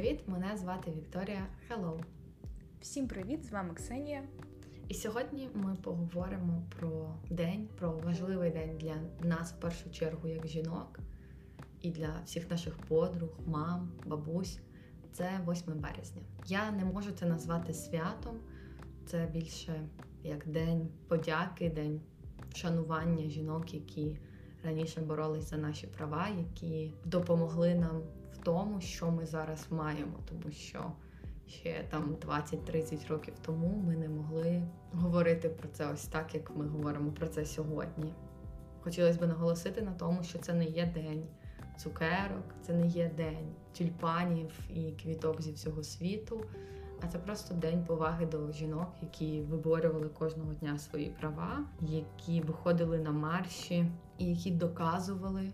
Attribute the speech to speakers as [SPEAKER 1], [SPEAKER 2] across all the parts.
[SPEAKER 1] привіт! Мене звати Вікторія Hello.
[SPEAKER 2] Всім привіт! З вами Ксенія.
[SPEAKER 1] І сьогодні ми поговоримо про день, про важливий день для нас в першу чергу як жінок і для всіх наших подруг, мам, бабусь. Це 8 березня. Я не можу це назвати святом, це більше як день подяки, день вшанування жінок, які раніше боролись за наші права, які допомогли нам тому, що ми зараз маємо, тому що ще там 20-30 років тому ми не могли говорити про це ось так, як ми говоримо про це сьогодні. Хотілося б наголосити на тому, що це не є день цукерок, це не є день тюльпанів і квіток зі всього світу, а це просто день поваги до жінок, які виборювали кожного дня свої права, які виходили на марші і які доказували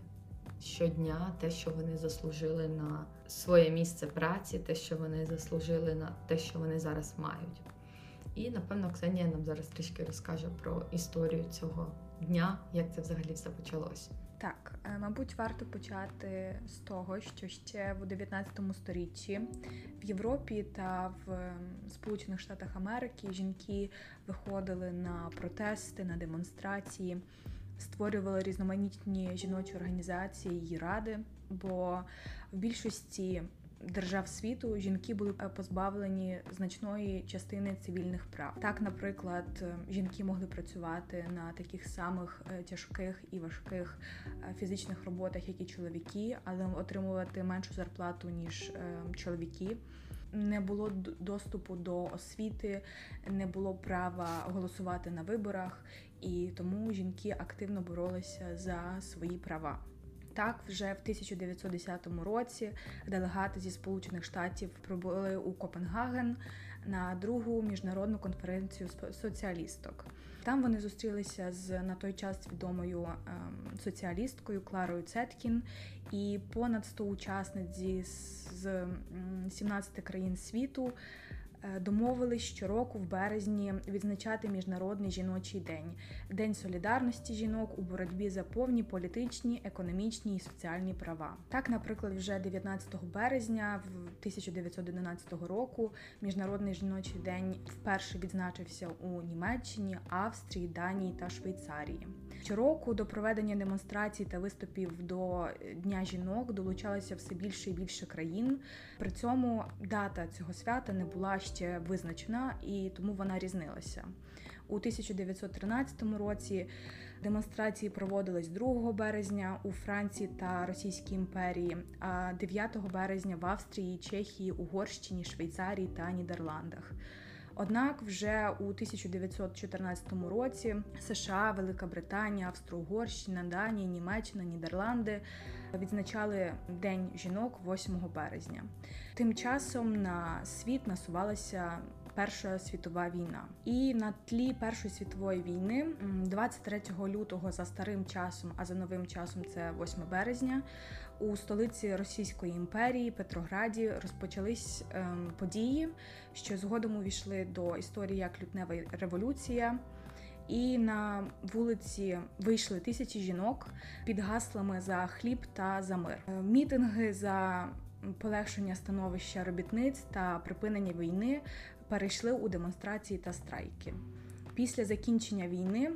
[SPEAKER 1] щодня те, що вони заслужили на своє місце праці, те, що вони заслужили на те, що вони зараз мають. І напевно Ксенія нам зараз трішки розкаже про історію цього дня, як це взагалі все почалось.
[SPEAKER 2] Так, е, мабуть, варто почати з того, що ще в 19 столітті в Європі та в Сполучених Штатах Америки жінки виходили на протести, на демонстрації створювали різноманітні жіночі організації і ради, бо в більшості держав світу жінки були позбавлені значної частини цивільних прав. Так, наприклад, жінки могли працювати на таких самих е, тяжких і важких е, фізичних роботах, як і чоловіки, але отримувати меншу зарплату ніж е, чоловіки. Не було доступу до освіти, не було права голосувати на виборах, і тому жінки активно боролися за свої права. Так, вже в 1910 році делегати зі Сполучених Штатів прибули у Копенгаген на другу міжнародну конференцію соціалісток. Там вони зустрілися з на той час відомою ем, соціалісткою Кларою Цеткін і понад 100 учасниць з 17 країн світу домовились щороку в березні відзначати міжнародний жіночий день день солідарності жінок у боротьбі за повні політичні, економічні і соціальні права. Так, наприклад, вже 19 березня в 1911 року міжнародний жіночий день вперше відзначився у Німеччині, Австрії, Данії та Швейцарії. Щороку до проведення демонстрацій та виступів до Дня жінок долучалося все більше і більше країн. При цьому дата цього свята не була ще визначена і тому вона різнилася. У 1913 році демонстрації проводились 2 березня у Франції та Російській імперії, а 9 березня в Австрії, Чехії, Угорщині, Швейцарії та Нідерландах. Однак вже у 1914 році США, Велика Британія, Австро-Угорщина, Данія, Німеччина, Нідерланди відзначали День жінок 8 березня. Тим часом на світ насувалася Перша світова війна. І на тлі Першої світової війни, 23 лютого за старим часом, а за новим часом це 8 березня, у столиці Російської імперії Петрограді розпочались ем, події, що згодом увійшли до історії як лютнева революція. І на вулиці вийшли тисячі жінок під гаслами за хліб та за мир. Е, мітинги за полегшення становища робітниць та припинення війни перейшли у демонстрації та страйки. Після закінчення війни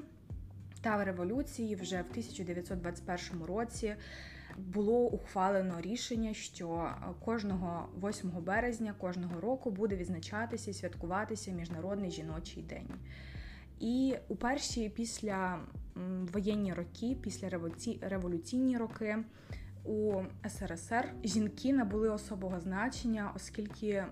[SPEAKER 2] та революції вже в 1921 році було ухвалено рішення, що кожного 8 березня кожного року буде відзначатися і святкуватися Міжнародний жіночий день. І у перші після воєнні роки, після революційні роки, у СРСР жінки набули особого значення, оскільки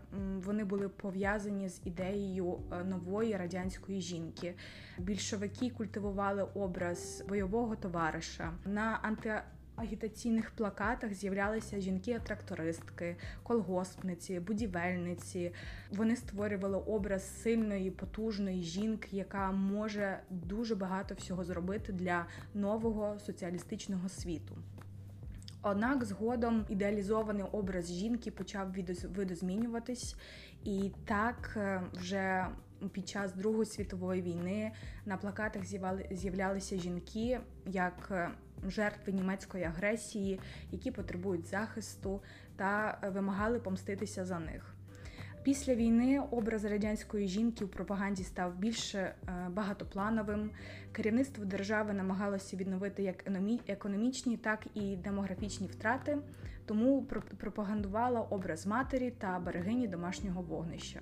[SPEAKER 2] вони були пов'язані з ідеєю е, нової радянської жінки. Більшовики культивували образ бойового товариша на анти. Агітаційних плакатах з'являлися жінки-трактористки, колгоспниці, будівельниці. Вони створювали образ сильної, потужної жінки, яка може дуже багато всього зробити для нового соціалістичного світу. Однак згодом ідеалізований образ жінки почав видозмінюватись, і так е, вже під час Другої світової війни на плакатах з'являлися жінки як е, жертви німецької агресії, які потребують захисту та вимагали помститися за них. Після війни образ радянської жінки у пропаганді став більш е, багатоплановим. Керівництво держави намагалося відновити як економічні, так і демографічні втрати, тому пропагандувала образ матері та берегині домашнього вогнища.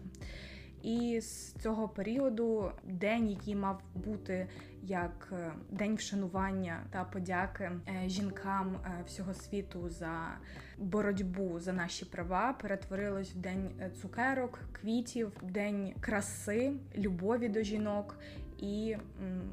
[SPEAKER 2] І з цього періоду день, який мав бути як е, день вшанування та подяки е, жінкам е, всього світу за боротьбу за наші права, перетворилось в день цукерок, квітів, день краси, любові до жінок і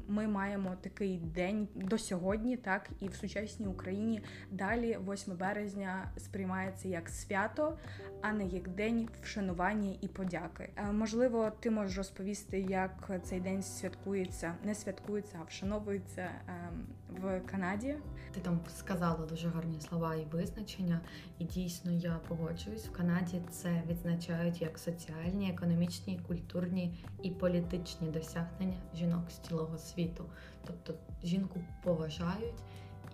[SPEAKER 2] ми маємо такий день до сьогодні, так і в сучасній Україні далі, 8 березня, сприймається як свято, а не як день вшанування і подяки. Е, можливо, ти можеш розповісти, як цей день святкується, не святкується, а вшановується ем, в Канаді.
[SPEAKER 1] Ти там сказала дуже гарні слова і визначення, і дійсно я погоджуюсь. В Канаді це відзначають як соціальні, економічні, культурні і політичні досягнення жінок з цілого світу. Тобто жінку поважають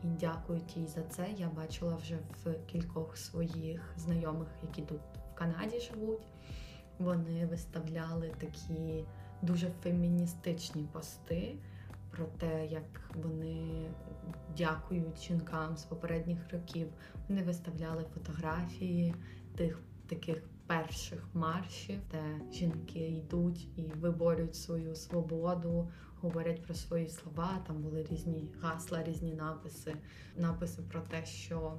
[SPEAKER 1] і дякують їй за це. Я бачила вже в кількох своїх знайомих, які тут в Канаді живуть. Вони виставляли такі дуже феміністичні пости про те, як вони дякують жінкам з попередніх років. Вони виставляли фотографії тих таких перших маршів, де жінки йдуть і виборюють свою свободу, говорять про свої слова. Там були різні гасла, різні написи, написи про те, що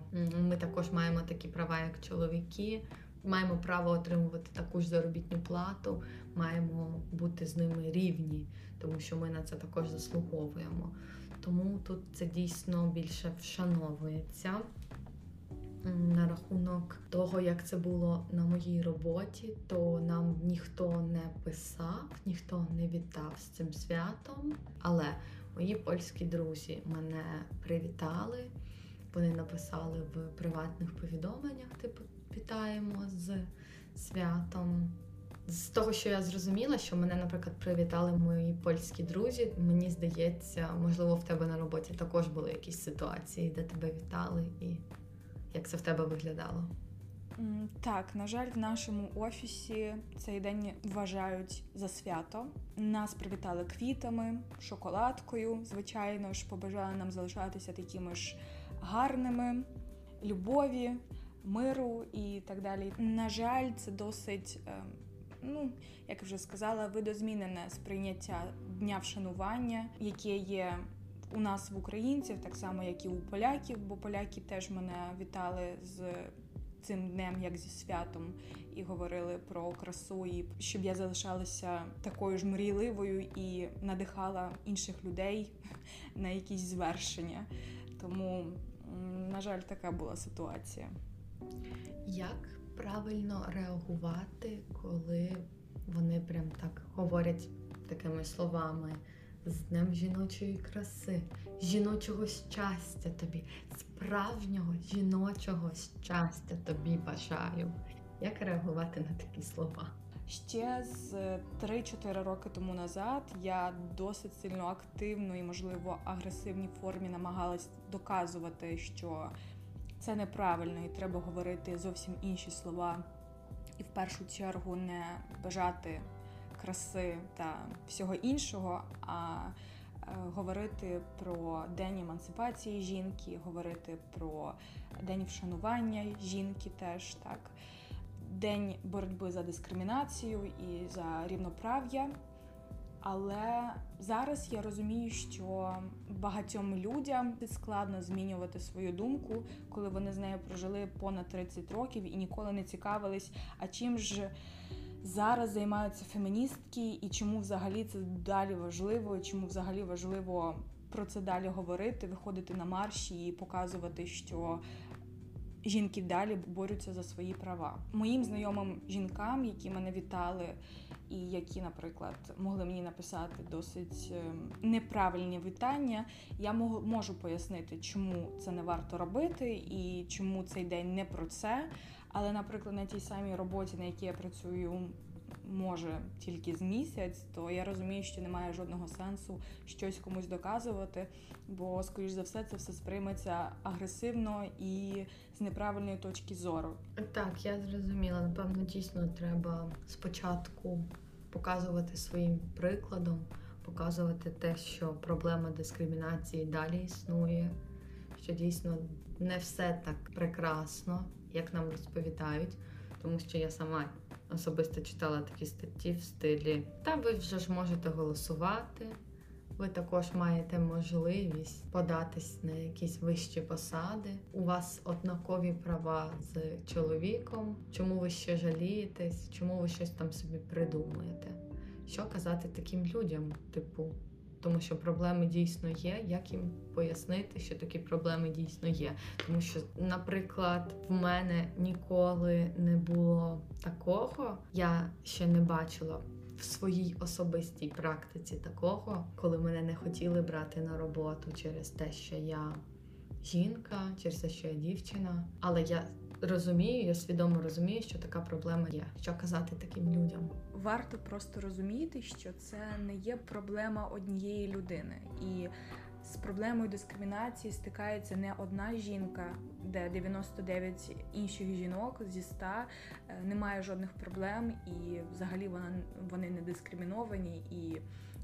[SPEAKER 1] ми також маємо такі права, як чоловіки. Маємо право отримувати таку ж заробітну плату, маємо бути з ними рівні, тому що ми на це також заслуговуємо. Тому тут це дійсно більше вшановується на рахунок того, як це було на моїй роботі, то нам ніхто не писав, ніхто не вітав з цим святом. Але мої польські друзі мене привітали. Вони написали в приватних повідомленнях, типу, вітаємо з святом. З того, що я зрозуміла, що мене, наприклад, привітали мої польські друзі. Мені здається, можливо, в тебе на роботі також були якісь ситуації, де тебе вітали і як це в тебе виглядало?
[SPEAKER 2] Так, на жаль, в нашому офісі цей день вважають за свято. Нас привітали квітами, шоколадкою. Звичайно ж, побажали нам залишатися такими ж гарними, любові, миру і так далі. На жаль, це досить, ем, ну як вже сказала, видозмінене сприйняття дня вшанування, яке є у нас в українців, так само як і у поляків, бо поляки теж мене вітали з цим днем, як зі святом, і говорили про красу, і щоб я залишалася такою ж мрійливою і надихала інших людей на якісь звершення. Тому, на жаль, така була ситуація.
[SPEAKER 1] Як правильно реагувати, коли вони прям так говорять такими словами? З Днем жіночої краси, жіночого щастя тобі, справжнього жіночого щастя тобі бажаю. Як реагувати на такі слова?
[SPEAKER 2] Ще з 3-4 роки тому назад я досить сильно активно і, можливо, агресивній формі намагалась доказувати, що це неправильно і треба говорити зовсім інші слова, і в першу чергу не бажати краси та всього іншого, а е, говорити про день емансипації жінки, говорити про день вшанування жінки, теж так, день боротьби за дискримінацію і за рівноправ'я. Але зараз я розумію, що багатьом людям складно змінювати свою думку, коли вони з нею прожили понад 30 років і ніколи не цікавились, а чим ж зараз займаються феміністки, і чому взагалі це далі важливо, чому взагалі важливо про це далі говорити, виходити на марші і показувати, що жінки далі борються за свої права. Моїм знайомим жінкам, які мене вітали, і які, наприклад, могли мені написати досить ем, неправильні вітання, я можу пояснити, чому це не варто робити, і чому цей день не про це. Але, наприклад, на тій самій роботі, на якій я працюю може тільки з місяць, то я розумію, що немає жодного сенсу щось комусь доказувати, бо, скоріш за все, це все сприйметься агресивно і з неправильної точки зору.
[SPEAKER 1] Так, я зрозуміла. Напевно, дійсно треба спочатку показувати своїм прикладом, показувати те, що проблема дискримінації далі існує, що дійсно не все так прекрасно, як нам розповідають, тому що я сама особисто читала такі статті в стилі Та ви вже ж можете голосувати. Ви також маєте можливість податись на якісь вищі посади. У вас однакові права з чоловіком. Чому ви ще жалієтесь? Чому ви щось там собі придумуєте? Що казати таким людям? Типу, тому що проблеми дійсно є. Як їм пояснити, що такі проблеми дійсно є? Тому що, наприклад, в мене ніколи не було такого, я ще не бачила в своїй особистій практиці такого, коли мене не хотіли брати на роботу через те, що я жінка, через те, що я дівчина. Але я розумію, я свідомо розумію, що така проблема є. Що казати таким людям?
[SPEAKER 2] Варто просто розуміти, що це не є проблема однієї людини і. З проблемою дискримінації стикається не одна жінка, де 99 інших жінок зі 100 е, немає жодних проблем, і взагалі вона вони не дискриміновані, і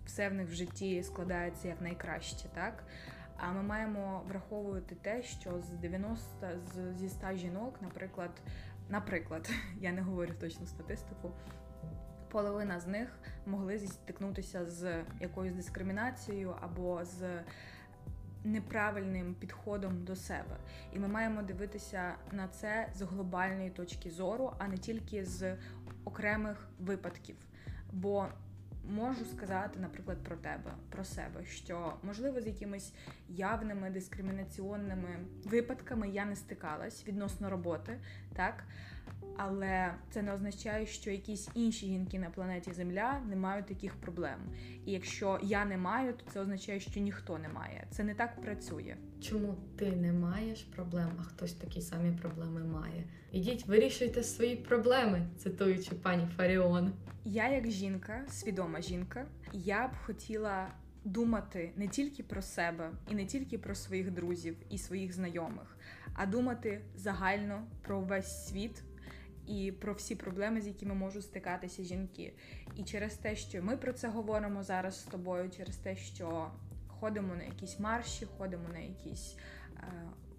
[SPEAKER 2] все в них в житті складається як найкраще, так. А ми маємо враховувати те, що з 90 зі 100 жінок, наприклад, наприклад, я не говорю точну статистику. Половина з них могли зіткнутися з якоюсь дискримінацією або з неправильним підходом до себе. І ми маємо дивитися на це з глобальної точки зору, а не тільки з окремих випадків. Бо можу сказати, наприклад, про тебе, про себе, що можливо з якимись явними дискримінаційними випадками я не стикалась відносно роботи, так але це не означає, що якісь інші жінки на планеті Земля не мають таких проблем. І якщо я не маю, то це означає, що ніхто не має. Це не так працює.
[SPEAKER 1] Чому ти не маєш проблем, а хтось такі самі проблеми має? Ідіть, вирішуйте свої проблеми, цитуючи пані Фаріон.
[SPEAKER 2] Я, як жінка, свідома жінка, я б хотіла. Думати не тільки про себе і не тільки про своїх друзів і своїх знайомих, а думати загально про весь світ, і про всі проблеми, з якими можуть стикатися жінки. І через те, що ми про це говоримо зараз з тобою, через те, що ходимо на якісь марші, ходимо на якісь е,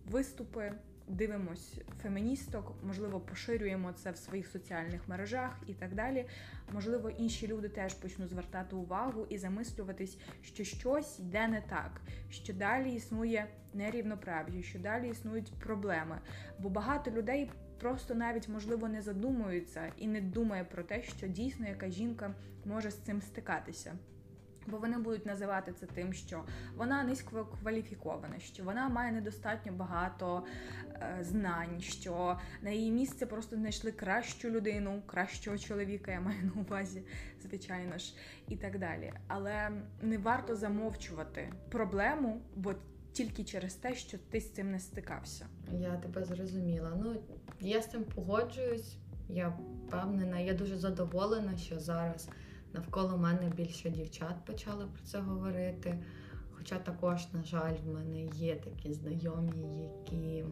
[SPEAKER 2] виступи. Дивимось феміністок, можливо, поширюємо це в своїх соціальних мережах і так далі. Можливо, інші люди теж почнуть звертати увагу і замислюватись, що щось йде не так, що далі існує нерівноправ'я, що далі існують проблеми. Бо багато людей просто навіть можливо не задумуються і не думає про те, що дійсно яка жінка може з цим стикатися. Бо вони будуть називати це тим, що вона низько кваліфікована, що вона має недостатньо багато е, знань, що на її місце просто знайшли кращу людину, кращого чоловіка, я маю на увазі, звичайно ж, і так далі. Але не варто замовчувати проблему, бо тільки через те, що ти з цим не стикався.
[SPEAKER 1] Я тебе зрозуміла. Ну я з цим погоджуюсь. Я впевнена, я дуже задоволена, що зараз навколо мене більше дівчат почали про це говорити. Хоча також, на жаль, в мене є такі знайомі, які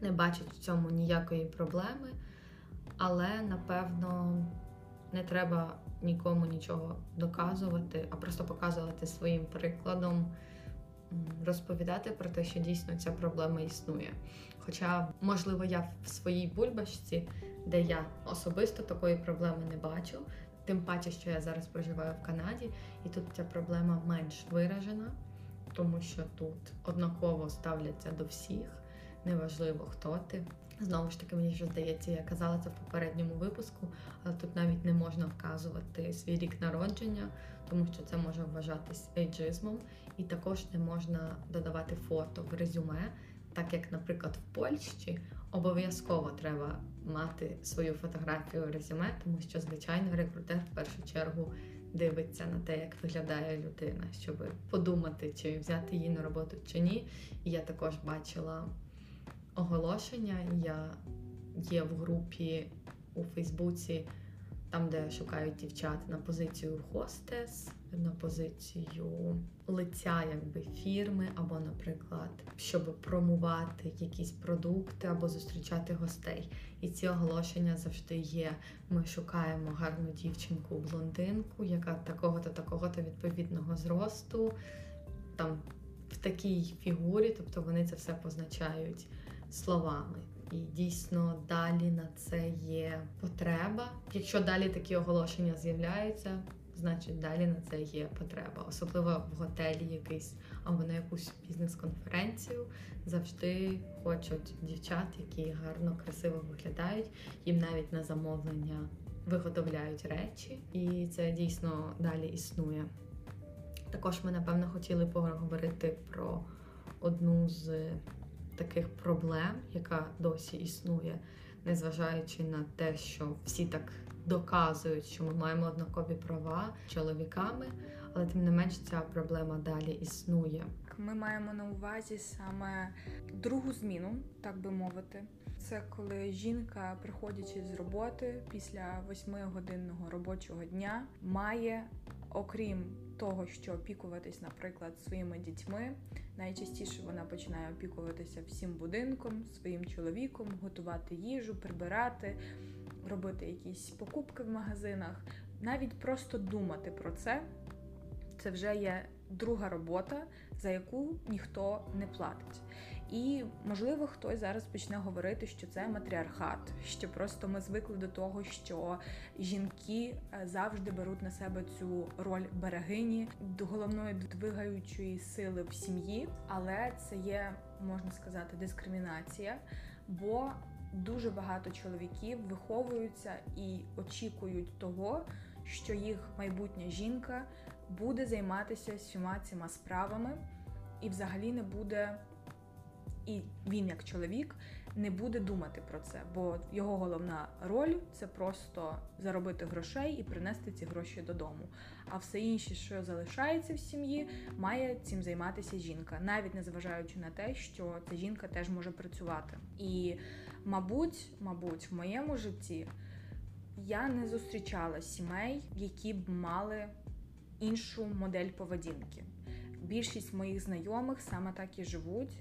[SPEAKER 1] не бачать в цьому ніякої проблеми, але напевно не треба нікому нічого доказувати, а просто показувати своїм прикладом розповідати про те, що дійсно ця проблема існує. Хоча, можливо, я в своїй бульбашці, де я особисто такої проблеми не бачу, тим паче, що я зараз проживаю в Канаді, і тут ця проблема менш виражена, тому що тут однаково ставляться до всіх, неважливо хто ти. Знову ж таки, мені вже здається, я казала це в попередньому випуску, але тут навіть не можна вказувати свій рік народження, тому що це може вважатись ейджизмом, і також не можна додавати фото в резюме, так як, наприклад, в Польщі обов'язково треба мати свою фотографію в резюме, тому що, звичайно, рекрутер в першу чергу дивиться на те, як виглядає людина, щоб подумати, чи взяти її на роботу чи ні. І я також бачила оголошення. Я є в групі у Фейсбуці там, де шукають дівчат на позицію хостес, на позицію лиця якби фірми, або, наприклад, щоб промувати якісь продукти або зустрічати гостей. І ці оголошення завжди є. Ми шукаємо гарну дівчинку, блондинку, яка такого-то, такого-то відповідного зросту, там в такій фігурі, тобто вони це все позначають словами. І дійсно далі на це є потреба. Якщо далі такі оголошення з'являються, значить далі на це є потреба. Особливо в готелі якийсь або на якусь бізнес-конференцію завжди хочуть дівчат, які гарно, красиво виглядають. Їм навіть на замовлення виготовляють речі, і це дійсно далі існує. Також ми, напевно, хотіли поговорити про одну з таких проблем, яка досі існує, незважаючи на те, що всі так доказують, що ми маємо однакові права чоловіками, але тим не менш ця проблема далі існує.
[SPEAKER 2] Ми маємо на увазі саме другу зміну, так би мовити. Це коли жінка, приходячи з роботи після восьмигодинного робочого дня, має, окрім того, що опікуватись, наприклад, своїми дітьми, найчастіше вона починає опікуватися всім будинком, своїм чоловіком, готувати їжу, прибирати, робити якісь покупки в магазинах, навіть просто думати про це. Це вже є друга робота, за яку ніхто не платить. І можливо хтось зараз почне говорити, що це матріархат, що просто ми звикли до того, що жінки е, завжди беруть на себе цю роль берегині головної двигаючої сили в сім'ї, але це є можна сказати дискримінація, бо дуже багато чоловіків виховуються і очікують того, що їх майбутня жінка буде займатися всіма цими справами, і взагалі не буде, і він, як чоловік, не буде думати про це, бо його головна роль це просто заробити грошей і принести ці гроші додому. А все інше, що залишається в сім'ї, має цим займатися жінка, навіть не зважаючи на те, що ця жінка теж може працювати. І, мабуть, мабуть, в моєму житті я не зустрічала сімей, які б мали іншу модель поведінки. Більшість моїх знайомих саме так і живуть,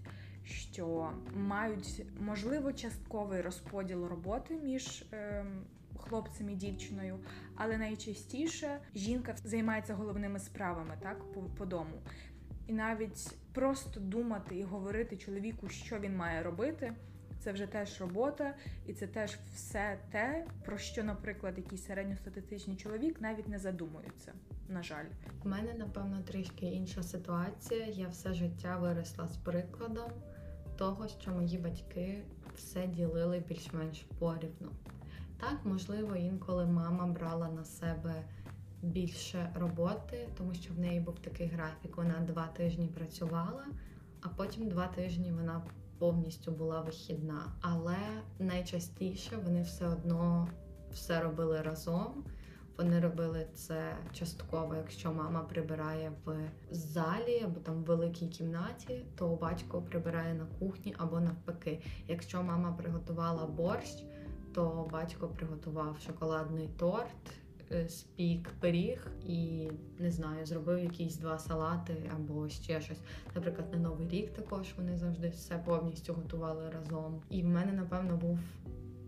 [SPEAKER 2] що мають можливо частковий розподіл роботи між е, хлопцем і дівчиною, але найчастіше жінка займається головними справами так по, по дому. І навіть просто думати і говорити чоловіку, що він має робити. Це вже теж робота, і це теж все те, про що, наприклад, якийсь середньостатистичний чоловік навіть не задумується. На жаль,
[SPEAKER 1] У мене напевно трішки інша ситуація. Я все життя виросла з прикладом того, що мої батьки все ділили більш-менш порівну. Так, можливо, інколи мама брала на себе більше роботи, тому що в неї був такий графік. Вона два тижні працювала, а потім два тижні вона повністю була вихідна. Але найчастіше вони все одно все робили разом. Вони робили це частково, якщо мама прибирає в залі або там в великій кімнаті, то батько прибирає на кухні або навпаки. Якщо мама приготувала борщ, то батько приготував шоколадний торт, е, спік пиріг і не знаю, зробив якісь два салати або ще щось. Наприклад, на новий рік також вони завжди все повністю готували разом. І в мене, напевно, був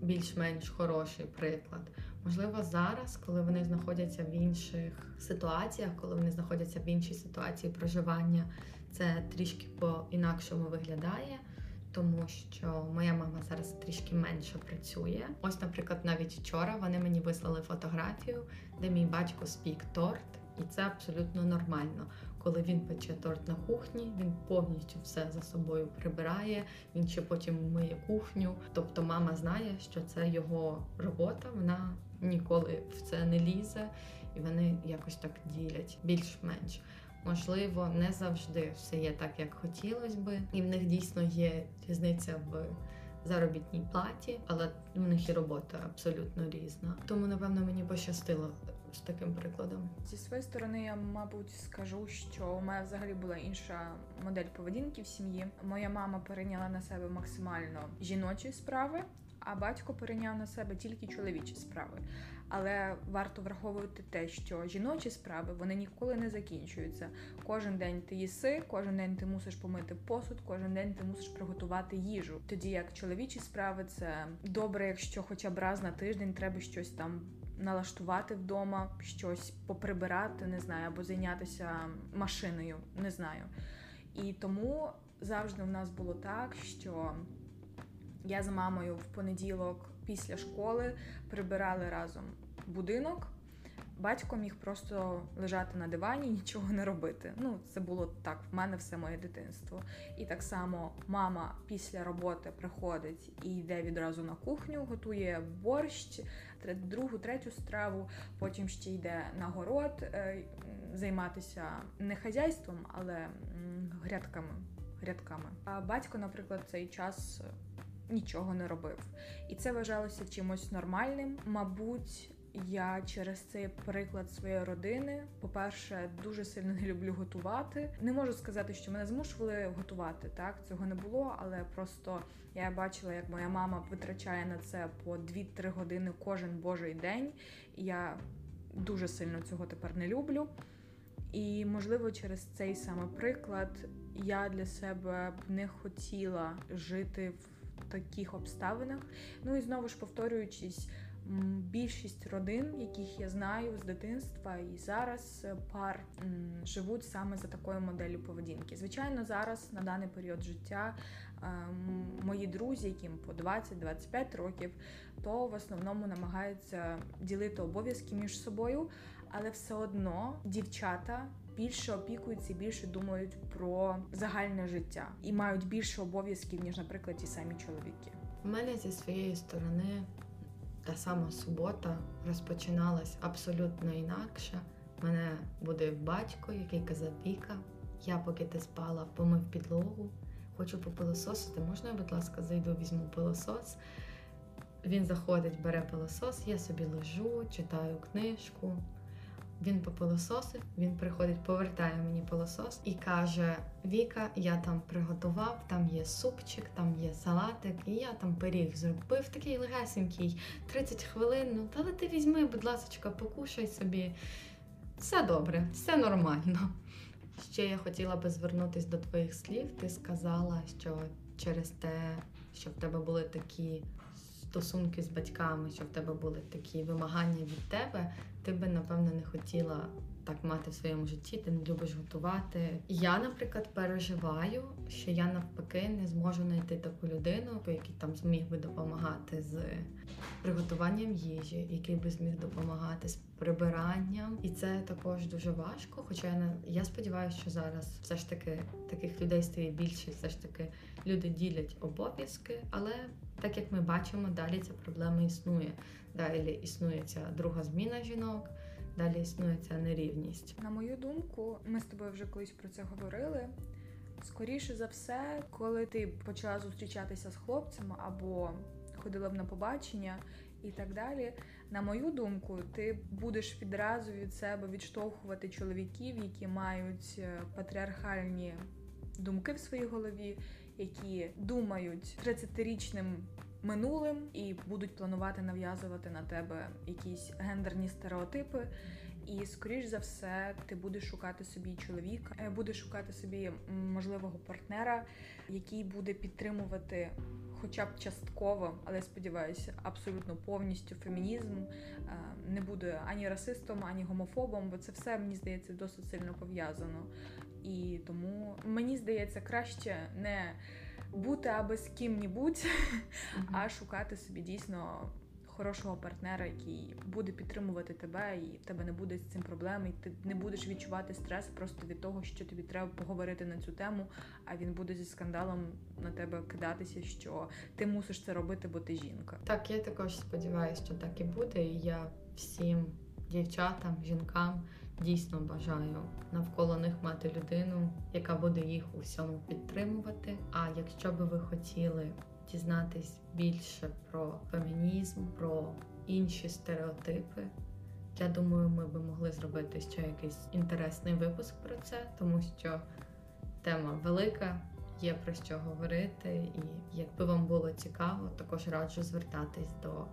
[SPEAKER 1] більш-менш хороший приклад. Можливо, зараз, коли вони знаходяться в інших ситуаціях, коли вони знаходяться в іншій ситуації проживання, це трішки по-інакшому виглядає, тому що моя мама зараз трішки менше працює. Ось, наприклад, навіть вчора вони мені вислали фотографію, де мій батько спік торт, і це абсолютно нормально. Коли він пече торт на кухні, він повністю все за собою прибирає. Він ще потім миє кухню. Тобто, мама знає, що це його робота. Вона ніколи в це не лізе, і вони якось так ділять більш-менш. Можливо, не завжди все є так, як хотілося би, і в них дійсно є різниця в заробітній платі, але в них і робота абсолютно різна. Тому, напевно, мені пощастило з таким прикладом.
[SPEAKER 2] Зі своєї сторони, я, мабуть, скажу, що у мене взагалі була інша модель поведінки в сім'ї. Моя мама перейняла на себе максимально жіночі справи, а батько перейняв на себе тільки чоловічі справи. Але варто враховувати те, що жіночі справи вони ніколи не закінчуються. Кожен день ти їси, кожен день ти мусиш помити посуд, кожен день ти мусиш приготувати їжу. Тоді як чоловічі справи це добре, якщо хоча б раз на тиждень треба щось там налаштувати вдома, щось поприбирати, не знаю, або зайнятися машиною, не знаю. І тому завжди в нас було так, що я з мамою в понеділок після школи прибирали разом будинок. Батько міг просто лежати на дивані, і нічого не робити. Ну, це було так, в мене все моє дитинство. І так само мама після роботи приходить і йде відразу на кухню, готує борщ, другу, третю страву, потім ще йде на город е, займатися не хазяйством, але грядками. грядками. А батько, наприклад, цей час нічого не робив. І це вважалося чимось нормальним. Мабуть, я через цей приклад своєї родини, по-перше, дуже сильно не люблю готувати. Не можу сказати, що мене змушували готувати. Так цього не було, але просто я бачила, як моя мама витрачає на це по 2-3 години кожен божий день. І я дуже сильно цього тепер не люблю. І, можливо, через цей саме приклад я для себе б не хотіла жити в таких обставинах. Ну і знову ж повторюючись, більшість родин, яких я знаю з дитинства і зараз е, пар живуть саме за такою моделлю поведінки. Звичайно, зараз на даний період життя е, мої друзі, яким по 20-25 років, то в основному намагаються ділити обов'язки між собою, але все одно дівчата. Більше опікуються, більше думають про загальне життя і мають більше обов'язків ніж, наприклад, ті самі чоловіки.
[SPEAKER 1] У мене зі своєї сторони та сама субота розпочиналась абсолютно інакше. Мене буде батько, який казав Віка. Я, поки ти спала, помив підлогу, хочу попилососити. Можна, я, будь ласка, зайду, візьму пилосос. Він заходить, бере пилосос, я собі лежу, читаю книжку. Він попилососив, він приходить, повертає мені пилосос і каже: Віка, я там приготував, там є супчик, там є салатик, і я там пиріг зробив такий легесенький, 30 хвилин. Ну, але ти візьми, будь ласка, покушай собі. Все добре, все нормально. Ще я хотіла би звернутися до твоїх слів. Ти сказала, що через те, що в тебе були такі стосунки з батьками, що в тебе були такі вимагання від тебе, ти би напевно не хотіла так мати в своєму житті, ти не любиш готувати. Я, наприклад, переживаю, що я навпаки не зможу знайти таку людину, який там зміг би допомагати з приготуванням їжі, який би зміг допомагати з прибиранням. І це також дуже важко. Хоча я я сподіваюся, що зараз все ж таки таких людей стає більше, все ж таки люди ділять обов'язки, але так як ми бачимо, далі ця проблема існує. Далі існує ця друга зміна жінок далі існує ця нерівність.
[SPEAKER 2] На мою думку, ми з тобою вже колись про це говорили. Скоріше за все, коли ти почала зустрічатися з хлопцем або ходила б на побачення і так далі, на мою думку, ти будеш відразу від себе відштовхувати чоловіків, які мають е, патріархальні думки в своїй голові, які думають 30-річним минулим і будуть планувати нав'язувати на тебе якісь гендерні стереотипи. І, скоріш за все, ти будеш шукати собі чоловіка, е, будеш шукати собі можливого партнера, який буде підтримувати, хоча б частково, але сподіваюся, абсолютно повністю фемінізм, е, не буде ані расистом, ані гомофобом, бо це все мені здається досить сильно пов'язано. І тому мені здається краще не бути аби з ким-нібудь, а шукати собі дійсно хорошого партнера, який буде підтримувати тебе, і в тебе не буде з цим проблем, і ти не будеш відчувати стрес просто від того, що тобі треба поговорити на цю тему, а він буде зі скандалом на тебе кидатися, що ти мусиш це робити, бо ти жінка.
[SPEAKER 1] Так, я також сподіваюся, що так і буде. І я всім дівчатам, жінкам дійсно бажаю навколо них мати людину, яка буде їх у всьому підтримувати. А якщо би ви хотіли дізнатись більше про фемінізм, про інші стереотипи, я думаю, ми би могли зробити ще якийсь інтересний випуск про це, тому що тема велика. є про що говорити, і якби вам було цікаво, також раджу звертатись до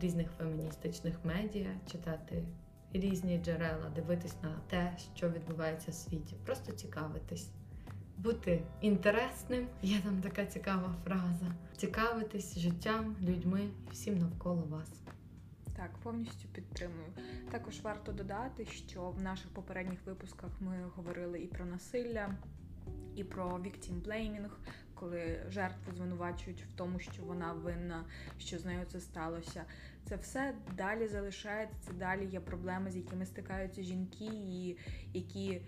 [SPEAKER 1] різних феміністичних медіа, читати різні джерела, дивитись на те, що відбувається в світі, просто цікавитись. Бути інтересним, є там така цікава фраза. Цікавитись життям, людьми і всім навколо вас.
[SPEAKER 2] Так, повністю підтримую. Також варто додати, що в наших попередніх випусках ми говорили і про насилля, і про victim blaming, коли жертву звинувачують в тому, що вона винна, що з нею це сталося. Це все далі залишається. Це далі є проблеми, з якими стикаються жінки, і які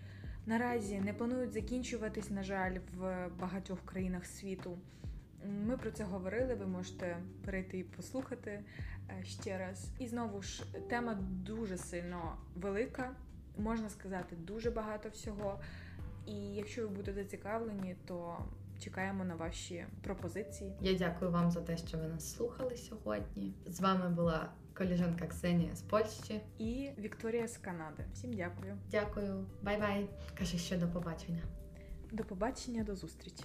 [SPEAKER 2] наразі не планують закінчуватись, на жаль, в багатьох країнах світу. Ми про це говорили. Ви можете перейти і послухати е, ще раз. І знову ж тема дуже сильно велика, можна сказати, дуже багато всього. І якщо ви будете зацікавлені, то чекаємо на ваші пропозиції.
[SPEAKER 1] Я дякую вам за те, що ви нас слухали сьогодні. З вами була коліжанка Ксенія з Польщі.
[SPEAKER 2] І Вікторія з Канади. Всім дякую.
[SPEAKER 1] Дякую, bye-bye. Кажи ще до побачення.
[SPEAKER 2] До побачення, до зустрічі.